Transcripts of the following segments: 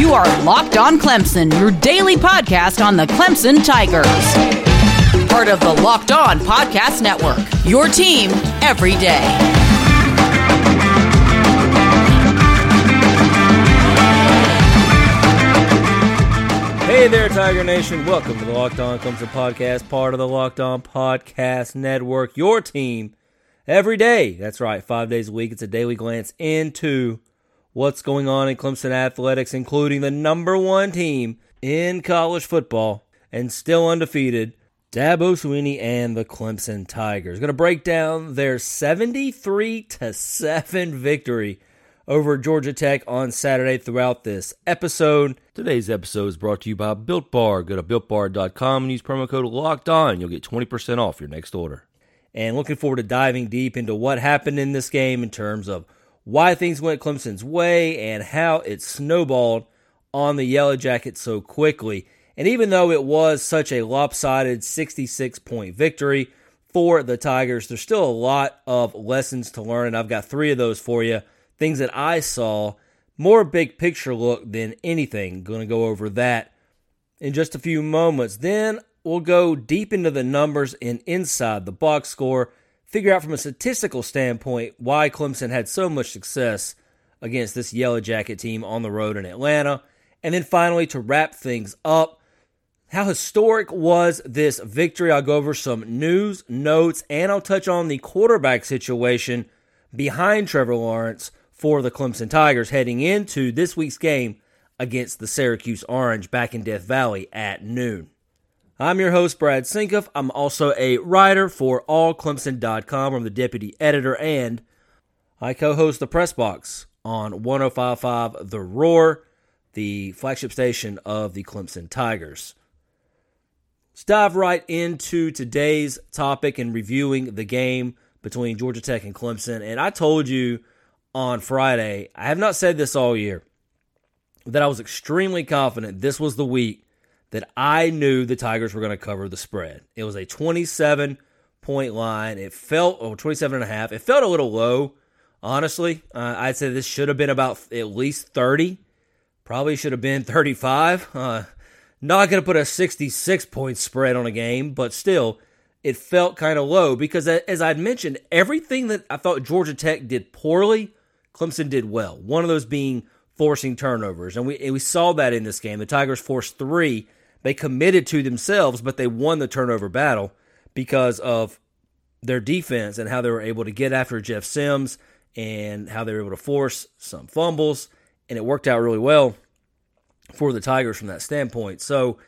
You are Locked On Clemson, your daily podcast on the Clemson Tigers. Part of the Locked On Podcast Network, your team every day. Hey there, Tiger Nation. Welcome to the Locked On Clemson podcast, part of the Locked On Podcast Network, your team every day. That's right, five days a week. It's a daily glance into what's going on in Clemson athletics, including the number one team in college football and still undefeated, Dabo Swinney and the Clemson Tigers. Going to break down their 73 to 7 victory over Georgia Tech on Saturday throughout this episode. Today's episode is brought to you by Built Bar. Go to builtbar.com and use promo code LOCKED ON. You'll get 20% off your next order. And looking forward to diving deep into what happened in this game in terms of why things went Clemson's way, and how it snowballed on the Yellow Jackets so quickly. And even though it was such a lopsided 66 point victory for the Tigers, there's still a lot of lessons to learn. And I've got three of those for you. Things that I saw, more big picture look than anything. Going to go over that in just a few moments. Then we'll go deep into the numbers and inside the box score figure out from a statistical standpoint why Clemson had so much success against this Yellow Jacket team on the road in Atlanta. And then finally, to wrap things up, how historic was this victory? I'll go over some news, notes, and I'll touch on the quarterback situation behind Trevor Lawrence for the Clemson Tigers heading into this week's game against the Syracuse Orange back in Death Valley at noon. I'm your host, Brad Senkiw. I'm also a writer for allclemson.com. I'm the deputy editor, and I co host the Press Box on 1055 The Roar, the flagship station of the Clemson Tigers. Let's dive right into today's topic and reviewing the game between Georgia Tech and Clemson. And I told you on Friday, I have not said this all year, that I was extremely confident this was the week that I knew the Tigers were going to cover the spread. It was a 27 point line. It felt, oh, 27 and a half. It felt a little low, honestly. Uh, I'd say this should have been about at least 30. Probably should have been 35. Uh, not going to put a 66 point spread on a game, but still, it felt kind of low because, as I'd mentioned, everything that I thought Georgia Tech did poorly, Clemson did well. One of those being forcing turnovers. And we, and we saw that in this game. The Tigers forced three they committed to themselves, but they won the turnover battle because of their defense and how they were able to get after Jeff Sims and how they were able to force some fumbles. And it worked out really well for the Tigers from that standpoint. So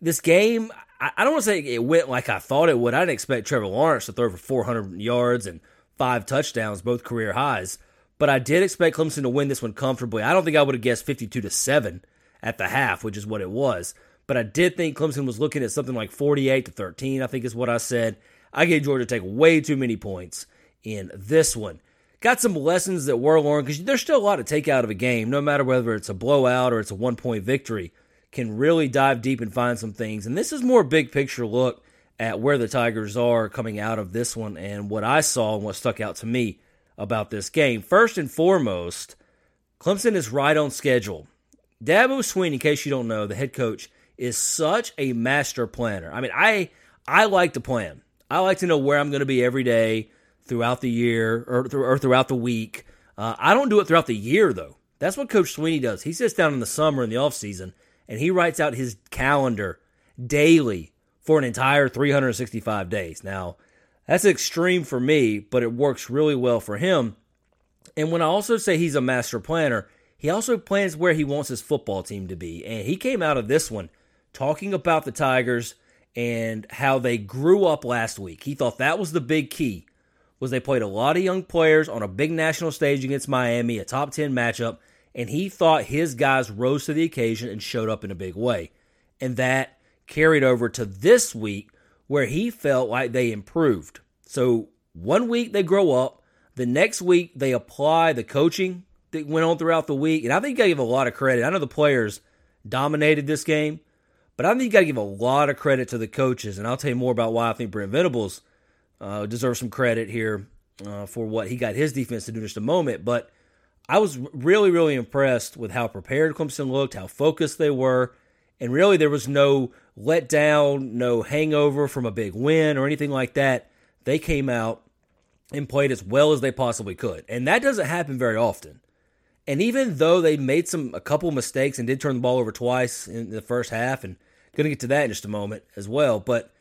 this game, I don't want to say it went like I thought it would. I didn't expect Trevor Lawrence to throw for 400 yards and five touchdowns, both career highs. But I did expect Clemson to win this one comfortably. I don't think I would have guessed 52 to 7 at the half, which is what it was. But I did think Clemson was looking at something like 48 to 13, I think is what I said. I gave Georgia Tech way too many points in this one. Got some lessons that were learned because there's still a lot to take out of a game, no matter whether it's a blowout or it's a one point victory. Can really dive deep and find some things. And this is more big picture look at where the Tigers are coming out of this one and what I saw and what stuck out to me about this game. First and foremost, Clemson is right on schedule. Dabo Swinney, in case you don't know, the head coach, is such a master planner. I mean, I I like to plan. I like to know where I'm going to be every day throughout the year or, or throughout the week. Uh, I don't do it throughout the year though. That's what Coach Swinney does. He sits down in the summer in the off season and he writes out his calendar daily for an entire 365 days. Now, that's extreme for me, but it works really well for him. And when I also say he's a master planner, he also plans where he wants his football team to be. And he came out of this one talking about the Tigers and how they grew up last week. He thought that was the big key was they played a lot of young players on a big national stage against Miami, a top 10 matchup, and he thought his guys rose to the occasion and showed up in a big way. And that carried over to this week where he felt like they improved. So one week they grow up, the next week they apply the coaching that went on throughout the week. And I think I give a lot of credit. I know the players dominated this game, but I think you got to give a lot of credit to the coaches, and I'll tell you more about why I think Brent Venables uh, deserves some credit here uh, for what he got his defense to do in just a moment. But I was really, really impressed with how prepared Clemson looked, how focused they were, and really there was no letdown, no hangover from a big win or anything like that. They came out and played as well as they possibly could. And that doesn't happen very often. And even though they made some a couple mistakes and did turn the ball over twice in the first half, and going to get to that in just a moment as well, but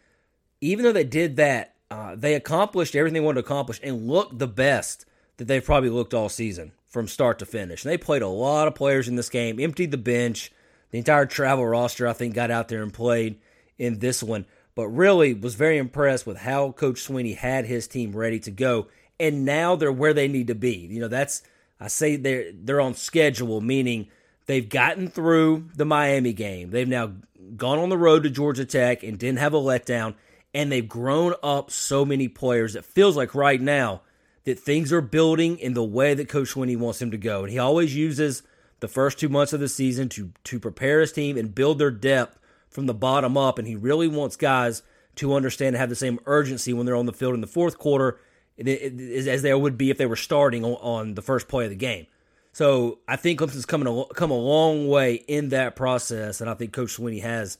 even though they did that, uh, they accomplished everything they wanted to accomplish and looked the best that they've probably looked all season from start to finish. And they played a lot of players in this game, emptied the bench. The entire travel roster, I think, got out there and played in this one. But really was very impressed with how Coach Swinney had his team ready to go. And now they're where they need to be. You know, that's I say they're they're on schedule, meaning they've gotten through the Miami game. They've now gone on the road to Georgia Tech and didn't have a letdown, and they've grown up so many players. It feels like right now that things are building in the way that Coach Swinney wants them to go, and he always uses the first two months of the season to to prepare his team and build their depth from the bottom up, and he really wants guys to understand and have the same urgency when they're on the field in the fourth quarter as there would be if they were starting on the first play of the game. So I think Clemson's coming a, come a long way in that process, and I think Coach Swinney has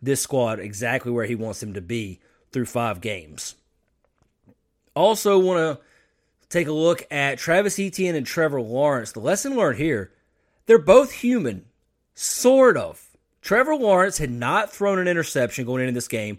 this squad exactly where he wants them to be through five games. Also, want to take a look at Travis Etienne and Trevor Lawrence. The lesson learned here: they're both human, sort of. Trevor Lawrence had not thrown an interception going into this game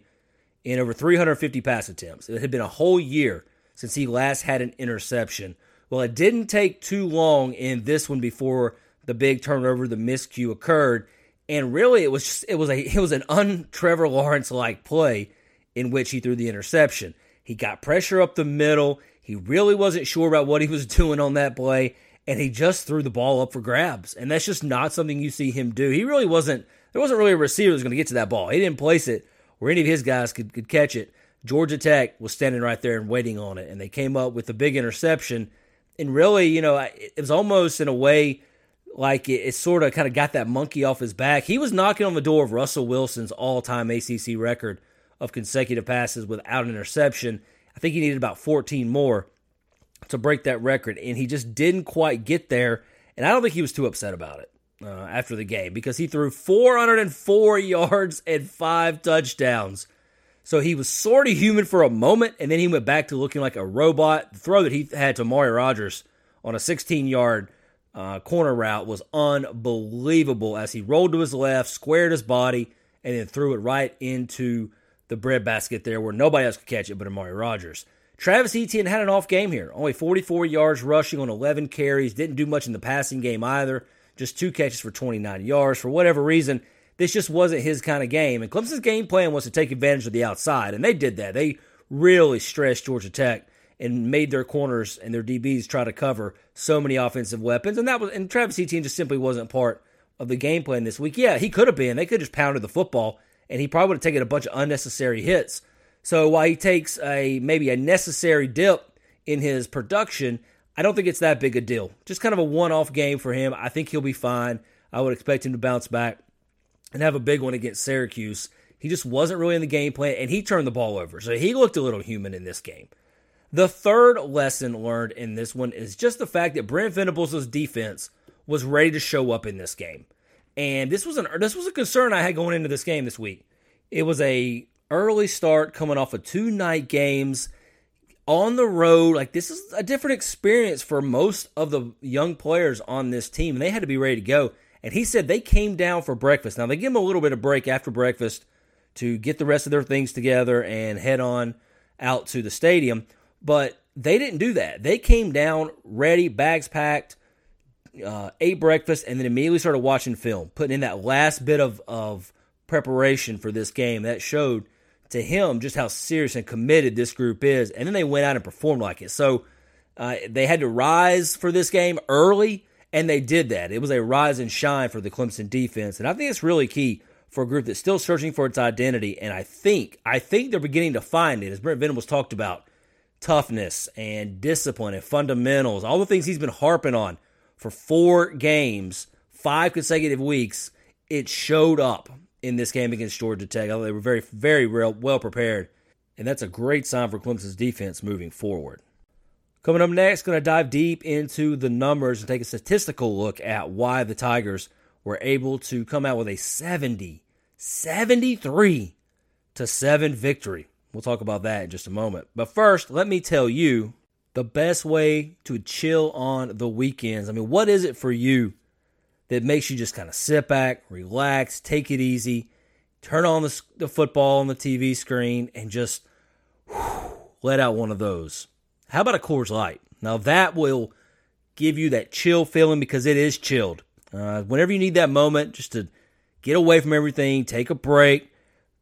in over 350 pass attempts. It had been a whole year since he last had an interception. Well, it didn't take too long in this one before the big turnover, the miscue occurred, and really it was just, it was a it was an un Trevor Lawrence like play in which he threw the interception. He got pressure up the middle. He really wasn't sure about what he was doing on that play, and he just threw the ball up for grabs. And that's just not something you see him do. He really wasn't. There wasn't really a receiver that was going to get to that ball. He didn't place it where any of his guys could, could catch it. Georgia Tech was standing right there and waiting on it, and they came up with a big interception. And really, you know, it was almost in a way like it, it sort of kind of got that monkey off his back. He was knocking on the door of Russell Wilson's all time ACC record of consecutive passes without an interception. I think he needed about 14 more to break that record, and he just didn't quite get there. And I don't think he was too upset about it uh, after the game because he threw 404 yards and five touchdowns so he was sort of human for a moment, and then he went back to looking like a robot. The throw that he had to Amari Rogers on a 16 yard uh, corner route was unbelievable as he rolled to his left, squared his body, and then threw it right into the bread basket there where nobody else could catch it but Amari Rogers. Travis Etienne had an off game here, only 44 yards rushing on 11 carries, didn't do much in the passing game either, just two catches for 29 yards. For whatever reason, this just wasn't his kind of game. And Clemson's game plan was to take advantage of the outside, and they did that. They really stressed Georgia Tech and made their corners and their DBs try to cover so many offensive weapons. And that was and Travis Etienne just simply wasn't part of the game plan this week. Yeah, he could have been. They could have just pounded the football, and he probably would have taken a bunch of unnecessary hits. So while he takes a maybe a necessary dip in his production, I don't think it's that big a deal. Just kind of a one-off game for him. I think he'll be fine. I would expect him to bounce back and have a big one against Syracuse. He just wasn't really in the game plan, and he turned the ball over. So he looked a little human in this game. The third lesson learned in this one is just the fact that Brent Venables' defense was ready to show up in this game. And this was an this was a concern I had going into this game this week. It was a early start coming off of two night games on the road. Like this is a different experience for most of the young players on this team. And They had to be ready to go. And he said they came down for breakfast. Now, they give him a little bit of break after breakfast to get the rest of their things together and head on out to the stadium. But they didn't do that. They came down ready, bags packed, uh, ate breakfast, and then immediately started watching film, putting in that last bit of, of preparation for this game. That showed to him just how serious and committed this group is. And then they went out and performed like it. So uh, they had to rise for this game early and they did that. It was a rise and shine for the Clemson defense. And I think it's really key for a group that's still searching for its identity. And I think, I think they're beginning to find it, as Brent Venables talked about toughness and discipline and fundamentals, all the things he's been harping on for four games, five consecutive weeks. It showed up in this game against Georgia Tech. They were very, very well prepared. And that's a great sign for Clemson's defense moving forward. Coming up next, going to dive deep into the numbers and take a statistical look at why the Tigers were able to come out with a 70, 73 to 7 victory. We'll talk about that in just a moment. But first, let me tell you the best way to chill on the weekends. I mean, what is it for you that makes you just kind of sit back, relax, take it easy, turn on the, the football on the TV screen, and just whew, let out one of those? How about a Coors Light? Now, that will give you that chill feeling because it is chilled. Uh, whenever you need that moment just to get away from everything, take a break,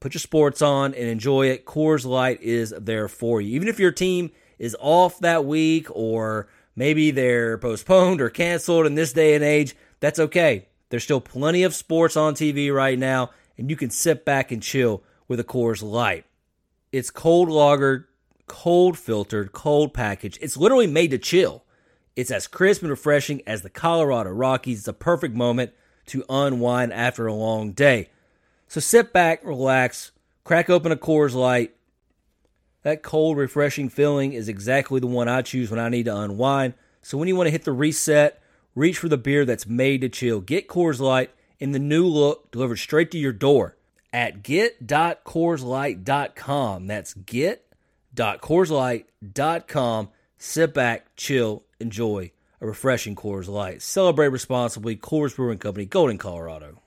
put your sports on, and enjoy it, Coors Light is there for you. Even if your team is off that week or maybe they're postponed or canceled in this day and age, that's okay. There's still plenty of sports on TV right now, and you can sit back and chill with a Coors Light. It's cold lagered, cold filtered, cold packaged. It's literally made to chill. It's as crisp and refreshing as the Colorado Rockies. It's a perfect moment to unwind after a long day. So sit back, relax, crack open a Coors Light. That cold, refreshing feeling is exactly the one I choose when I need to unwind. So when you want to hit the reset, reach for the beer that's made to chill. Get Coors Light in the new look delivered straight to your door at get.coorslight.com. That's get.coorslight.com. Sit back, chill, enjoy a refreshing Coors Light. Celebrate responsibly. Coors Brewing Company, Golden, Colorado.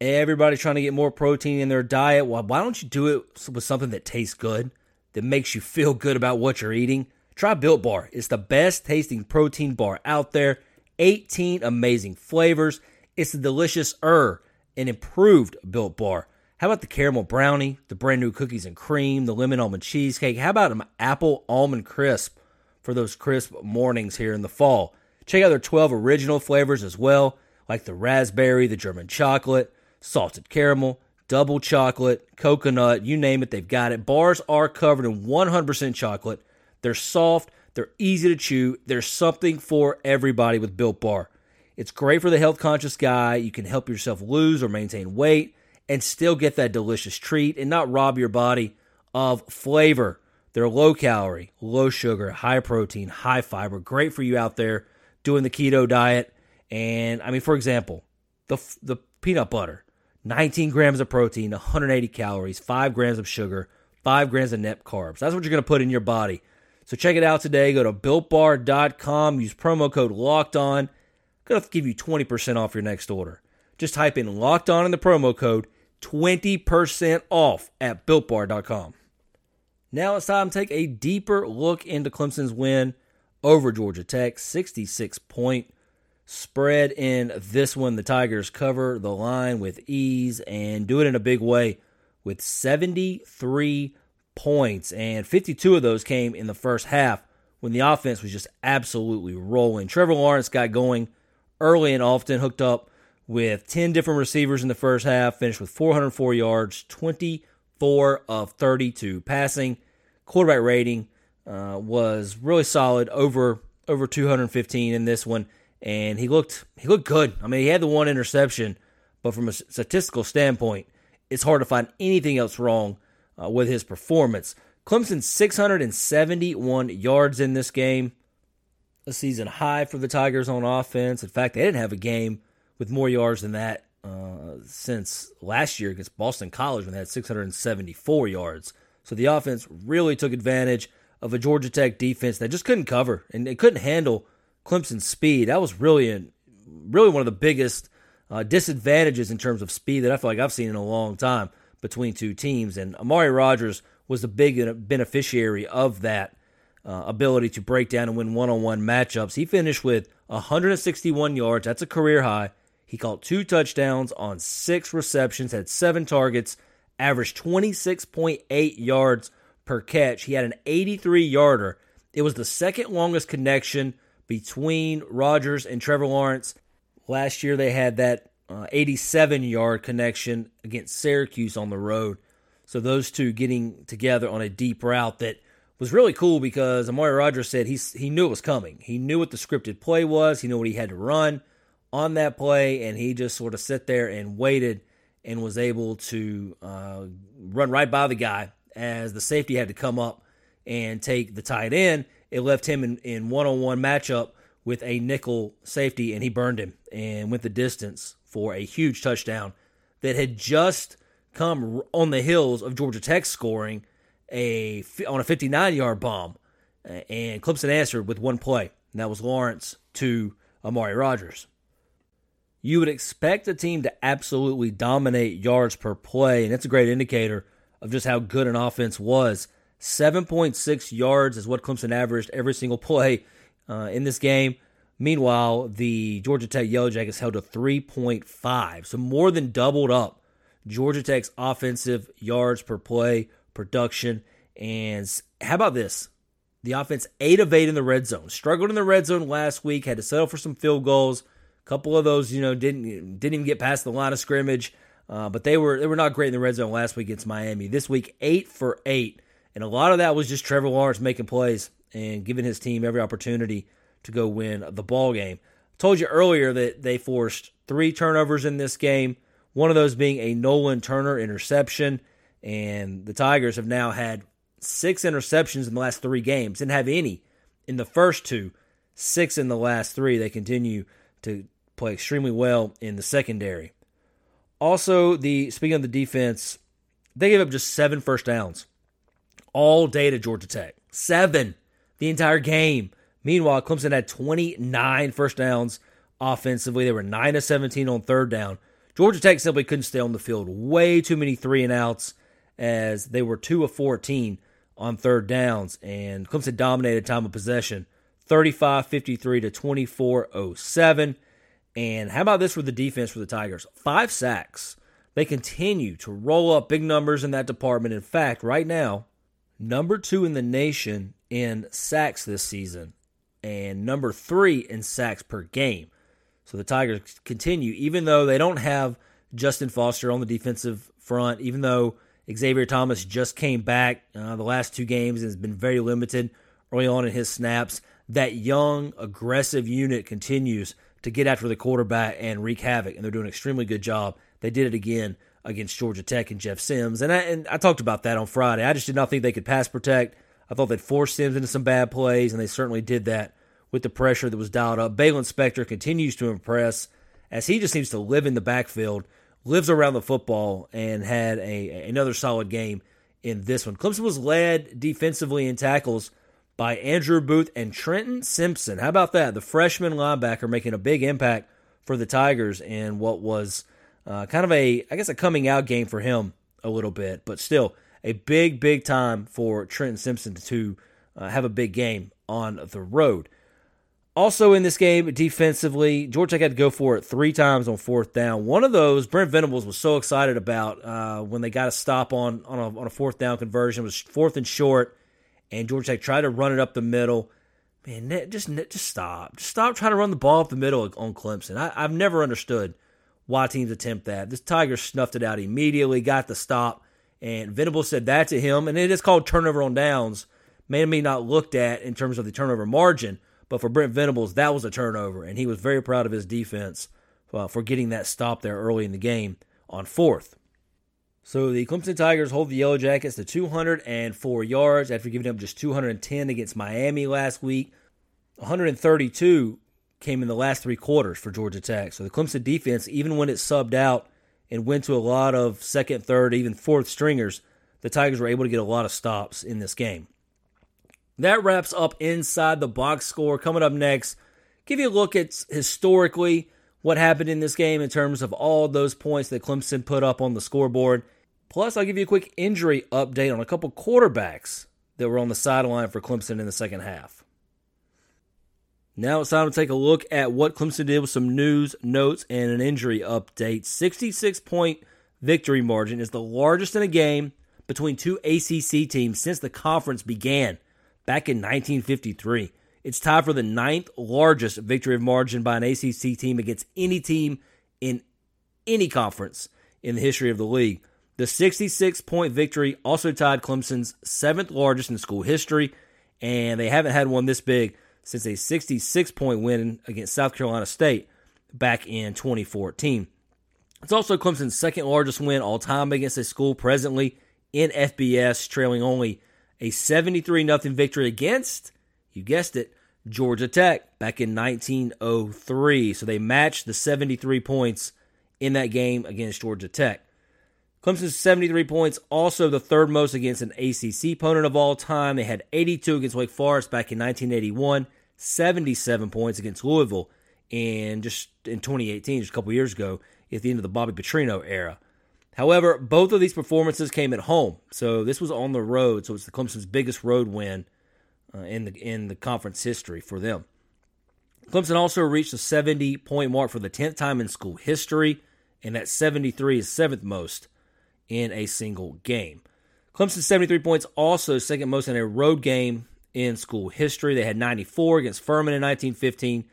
Everybody's trying to get more protein in their diet. Well, why don't you do it with something that tastes good, that makes you feel good about what you're eating? Try Built Bar. It's the best tasting protein bar out there. 18 amazing flavors. It's a delicious er, an improved Built Bar. How about the caramel brownie, the brand new cookies and cream, the lemon almond cheesecake? How about an apple almond crisp for those crisp mornings here in the fall? Check out their 12 original flavors as well, like the raspberry, the German chocolate, salted caramel, double chocolate, coconut, you name it, they've got it. Bars are covered in 100% chocolate. They're soft, they're easy to chew. There's something for everybody with Built Bar. It's great for the health conscious guy. You can help yourself lose or maintain weight and still get that delicious treat and not rob your body of flavor. They're low calorie, low sugar, high protein, high fiber, great for you out there doing the keto diet. And I mean, for example, the the peanut butter, 19 grams of protein, 180 calories, 5 grams of sugar, 5 grams of net carbs. That's what you're going to put in your body. So check it out today. Go to builtbar.com, use promo code locked on. Going to give you 20% off your next order. Just type in locked on in the promo code, 20% off at builtbar.com. Now it's time to take a deeper look into Clemson's win over Georgia Tech, 66 point spread in this one. The Tigers cover the line with ease and do it in a big way with 73 points, and 52 of those came in the first half when the offense was just absolutely rolling. Trevor Lawrence got going early and often, hooked up with 10 different receivers in the first half, finished with 404 yards, 24 of 32 passing. Quarterback rating uh, was really solid, over over 215 in this one, and he looked he looked good. I mean, he had the one interception, but from a statistical standpoint, it's hard to find anything else wrong uh, with his performance. Clemson 671 yards in this game, a season high for the Tigers on offense. In fact, they didn't have a game with more yards than that uh, since last year against Boston College when they had 674 yards. So the offense really took advantage of a Georgia Tech defense that just couldn't cover and they couldn't handle Clemson's speed. That was really, a, really one of the biggest uh, disadvantages in terms of speed that I feel like I've seen in a long time between two teams. And Amari Rogers was the big beneficiary of that uh, ability to break down and win one on one matchups. He finished with 161 yards. That's a career high. He caught two touchdowns on six receptions, had seven targets, averaged 26.8 yards per catch. He had an 83 yarder. It was the second longest connection between Rogers and Trevor Lawrence. Last year they had that uh, 87 yard connection against Syracuse on the road. So those two getting together on a deep route that was really cool because Amari Rogers said he's, he knew it was coming. He knew what the scripted play was. He knew what he had to run on that play, and he just sort of sat there and waited and was able to uh, run right by the guy as the safety had to come up and take the tight end. it left him in, one-on-one matchup with a nickel safety, and he burned him and went the distance for a huge touchdown that had just come on the heels of Georgia Tech scoring a on a 59-yard bomb, and Clemson answered with one play, and that was Lawrence to Amari Rogers. You would expect a team to absolutely dominate yards per play, and that's a great indicator of just how good an offense was. 7.6 yards is what Clemson averaged every single play uh, in this game. Meanwhile, the Georgia Tech Yellow Jackets held to 3.5, so more than doubled up Georgia Tech's offensive yards per play production. And how about this? The offense 8 of 8 in the red zone. Struggled in the red zone last week, had to settle for some field goals. A couple of those, you know, didn't didn't even get past the line of scrimmage. Uh, but they were they were not great in the red zone last week against Miami. This week, eight for eight, and a lot of that was just Trevor Lawrence making plays and giving his team every opportunity to go win the ball game. I Told you earlier that they forced three turnovers in this game, one of those being a Nolan Turner interception, and the Tigers have now had six interceptions in the last three games. Didn't have any in the first two, six in the last three. They continue to play extremely well in the secondary. Also, the speaking of the defense, they gave up just seven first downs all day to Georgia Tech. Seven the entire game. Meanwhile, Clemson had 29 first downs offensively. They were 9 of 17 on third down. Georgia Tech simply couldn't stay on the field. Way too many three and outs as they were 2 of 14 on third downs. And Clemson dominated time of possession 35 53 to 24 07. And how about this with the defense for the Tigers? Five sacks. They continue to roll up big numbers in that department. In fact, right now, number two in the nation in sacks this season and number three in sacks per game. So the Tigers continue, even though they don't have Justin Foster on the defensive front, even though Xavier Thomas just came back uh, the last two games and has been very limited early on in his snaps. That young, aggressive unit continues to get after the quarterback and wreak havoc, and they're doing an extremely good job. They did it again against Georgia Tech and Jeff Sims, and I, and I talked about that on Friday. I just did not think they could pass protect. I thought they'd force Sims into some bad plays, and they certainly did that with the pressure that was dialed up. Baylon Spector continues to impress as he just seems to live in the backfield, lives around the football, and had a another solid game in this one. Clemson was led defensively in tackles by Andrew Booth and Trenton Simpson. How about that? The freshman linebacker making a big impact for the Tigers in what was uh, kind of a, I guess, a coming out game for him a little bit, but still a big, big time for Trenton Simpson to uh, have a big game on the road. Also in this game, defensively, Georgia Tech had to go for it three times on fourth down. One of those, Brent Venables was so excited about uh, when they got a stop on on a, on a fourth down conversion. It was fourth and short, and Georgia Tech tried to run it up the middle. Man, just just stop, just stop trying to run the ball up the middle on Clemson. I, I've never understood why teams attempt that. This Tiger snuffed it out immediately, got the stop, and Venable said that to him, and it is called turnover on downs. May may not looked at in terms of the turnover margin but for Brent Venables, that was a turnover, and he was very proud of his defense uh, for getting that stop there early in the game on fourth. So the Clemson Tigers hold the Yellow Jackets to 204 yards after giving up just 210 against Miami last week. 132 came in the last three quarters for Georgia Tech. So the Clemson defense, even when it subbed out and went to a lot of second, third, even fourth stringers, the Tigers were able to get a lot of stops in this game. That wraps up inside the box score. Coming up next, give you a look at historically what happened in this game in terms of all those points that Clemson put up on the scoreboard. Plus, I'll give you a quick injury update on a couple quarterbacks that were on the sideline for Clemson in the second half. Now it's time to take a look at what Clemson did with some news, notes, and an injury update. 66 point victory margin is the largest in a game between two ACC teams since the conference began back in 1953. It's tied for the ninth largest victory of margin by an ACC team against any team in any conference in the history of the league. The 66 point victory also tied Clemson's seventh largest in school history, and they haven't had one this big since a 66 point win against South Carolina State back in 2014. It's also Clemson's second largest win all time against a school presently in FBS, trailing only a 73 0 victory against You guessed it, Georgia Tech back in 1903. So they matched the 73 points in that game against Georgia Tech. Clemson's 73 points, also the third most against an ACC opponent of all time. They had 82 against Wake Forest back in 1981, 77 points against Louisville, and just in 2018, just a couple years ago, at the end of the Bobby Petrino era. However, both of these performances came at home, so this was on the road. So it's the Clemson's biggest road win uh, in the in the conference history for them. Clemson also reached the 70 point mark for the 10th time in school history, and that 73 is seventh most in a single game. Clemson's 73 points, also second most in a road game in school history. They had 94 against Furman in 1915,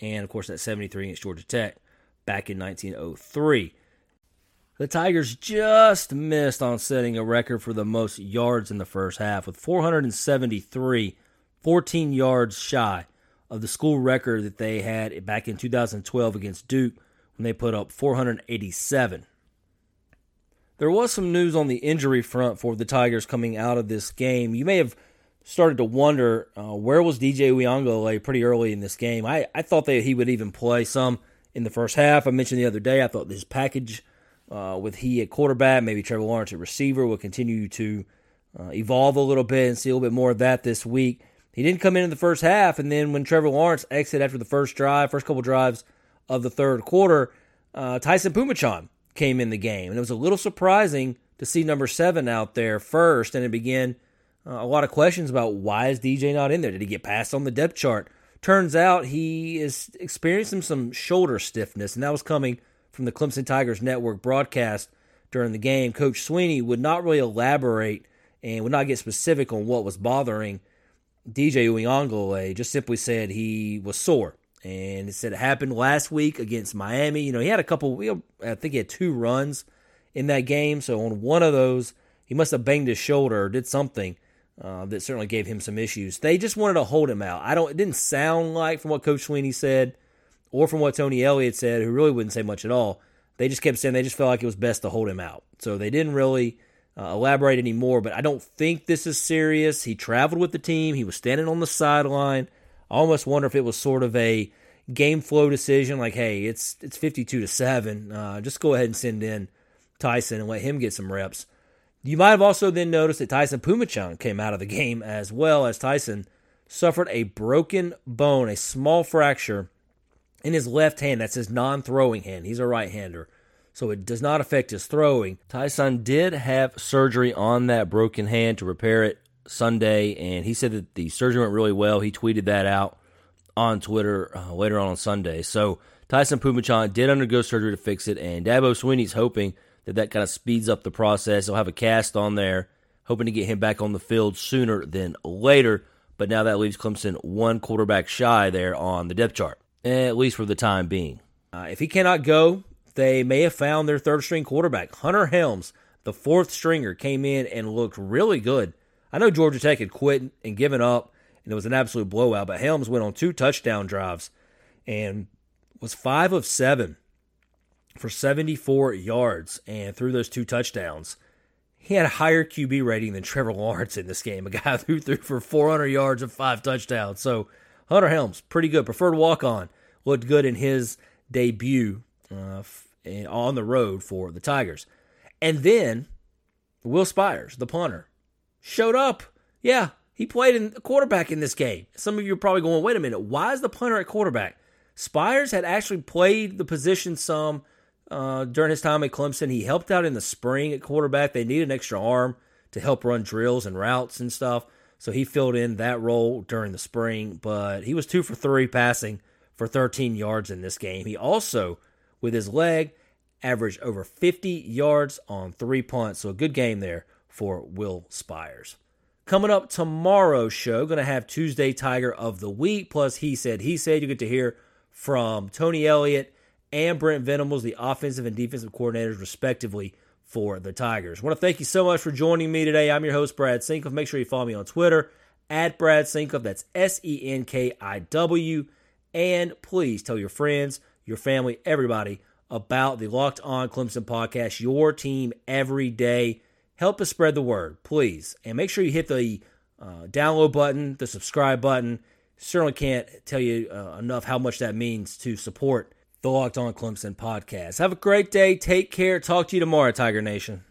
and of course, that 73 against Georgia Tech back in 1903. The Tigers just missed on setting a record for the most yards in the first half with 473, 14 yards shy of the school record that they had back in 2012 against Duke when they put up 487. There was some news on the injury front for the Tigers coming out of this game. You may have started to wonder uh, where was DJ Uiagalelei pretty early in this game. I, I thought that he would even play some in the first half. I mentioned the other day I thought his package uh, with he at quarterback, maybe Trevor Lawrence at receiver, will continue to uh, evolve a little bit and see a little bit more of that this week. He didn't come in in the first half, and then when Trevor Lawrence exited after the first drive, first couple drives of the third quarter, uh, Taisun Phommachanh came in the game. And it was a little surprising to see number seven out there first, and it began uh, a lot of questions about why is DJ not in there? Did he get passed on the depth chart? Turns out he is experiencing some shoulder stiffness, and that was coming from the Clemson Tigers network broadcast during the game. Coach Swinney would not really elaborate and would not get specific on what was bothering DJ Uiagalelei. Just simply said he was sore and it said it happened last week against Miami. You know, he had a couple. I think he had two runs in that game. So on one of those, he must have banged his shoulder or did something uh, that certainly gave him some issues. They just wanted to hold him out. I don't. It didn't sound like from what Coach Swinney said or from what Tony Elliott said, who really wouldn't say much at all. They just kept saying they just felt like it was best to hold him out. So they didn't really uh, elaborate anymore. But I don't think this is serious. He traveled with the team. He was standing on the sideline. I almost wonder if it was sort of a game flow decision, like, hey, it's it's fifty two to seven. Uh, just go ahead and send in Taisun and let him get some reps. You might have also then noticed that Taisun Phommachanh came out of the game as well as Taisun suffered a broken bone, a small fracture in his left hand. That's his non-throwing hand. He's a right-hander. So it does not affect his throwing. Taisun did have surgery on that broken hand to repair it Sunday, and he said that the surgery went really well. He tweeted that out on Twitter uh, later on on Sunday. So Taisun Phommachanh did undergo surgery to fix it, and Dabo Swinney's hoping that that kind of speeds up the process. He'll have a cast on there, hoping to get him back on the field sooner than later. But now that leaves Clemson one quarterback shy there on the depth chart, at least for the time being. Uh, if he cannot go, they may have found their third string quarterback. Hunter Helms, the fourth stringer, came in and looked really good I know Georgia Tech had quit and given up, and it was an absolute blowout, but Helms went on two touchdown drives and was five of seven for 74 yards and threw those two touchdowns. He had a higher QB rating than Trevor Lawrence in this game, a guy who threw for 400 yards and five touchdowns. So Hunter Helms, pretty good. Preferred walk on. Looked good in his debut uh, on the road for the Tigers. And then Will Spiers, the punter, showed up. Yeah, he played in quarterback in this game. Some of you are probably going, wait a minute, why is the punter at quarterback? Spiers had actually played the position some uh, during his time at Clemson. He helped out in the spring at quarterback. They needed an extra arm to help run drills and routes and stuff. So he filled in that role during the spring, but he was two for three passing for 13 yards in this game. He also, with his leg, averaged over 50 yards on three punts. So a good game there for Will Spiers. Coming up tomorrow's show, going to have Tuesday Tiger of the Week, plus He Said, He Said. You get to hear from Tony Elliott and Brent Venables, the offensive and defensive coordinators, respectively, for the Tigers. I want to thank you so much for joining me today. I'm your host, Brad Senkiw. Make sure you follow me on Twitter at Brad Senkiw. That's S E N K I W. And please tell your friends, your family, everybody about the Locked On Clemson podcast, your team every day help us spread the word, please. And make sure you hit the uh, download button, the subscribe button. Certainly can't tell you uh, enough how much that means to support the Locked On Clemson podcast. Have a great day. Take care. Talk to you tomorrow, Tiger Nation.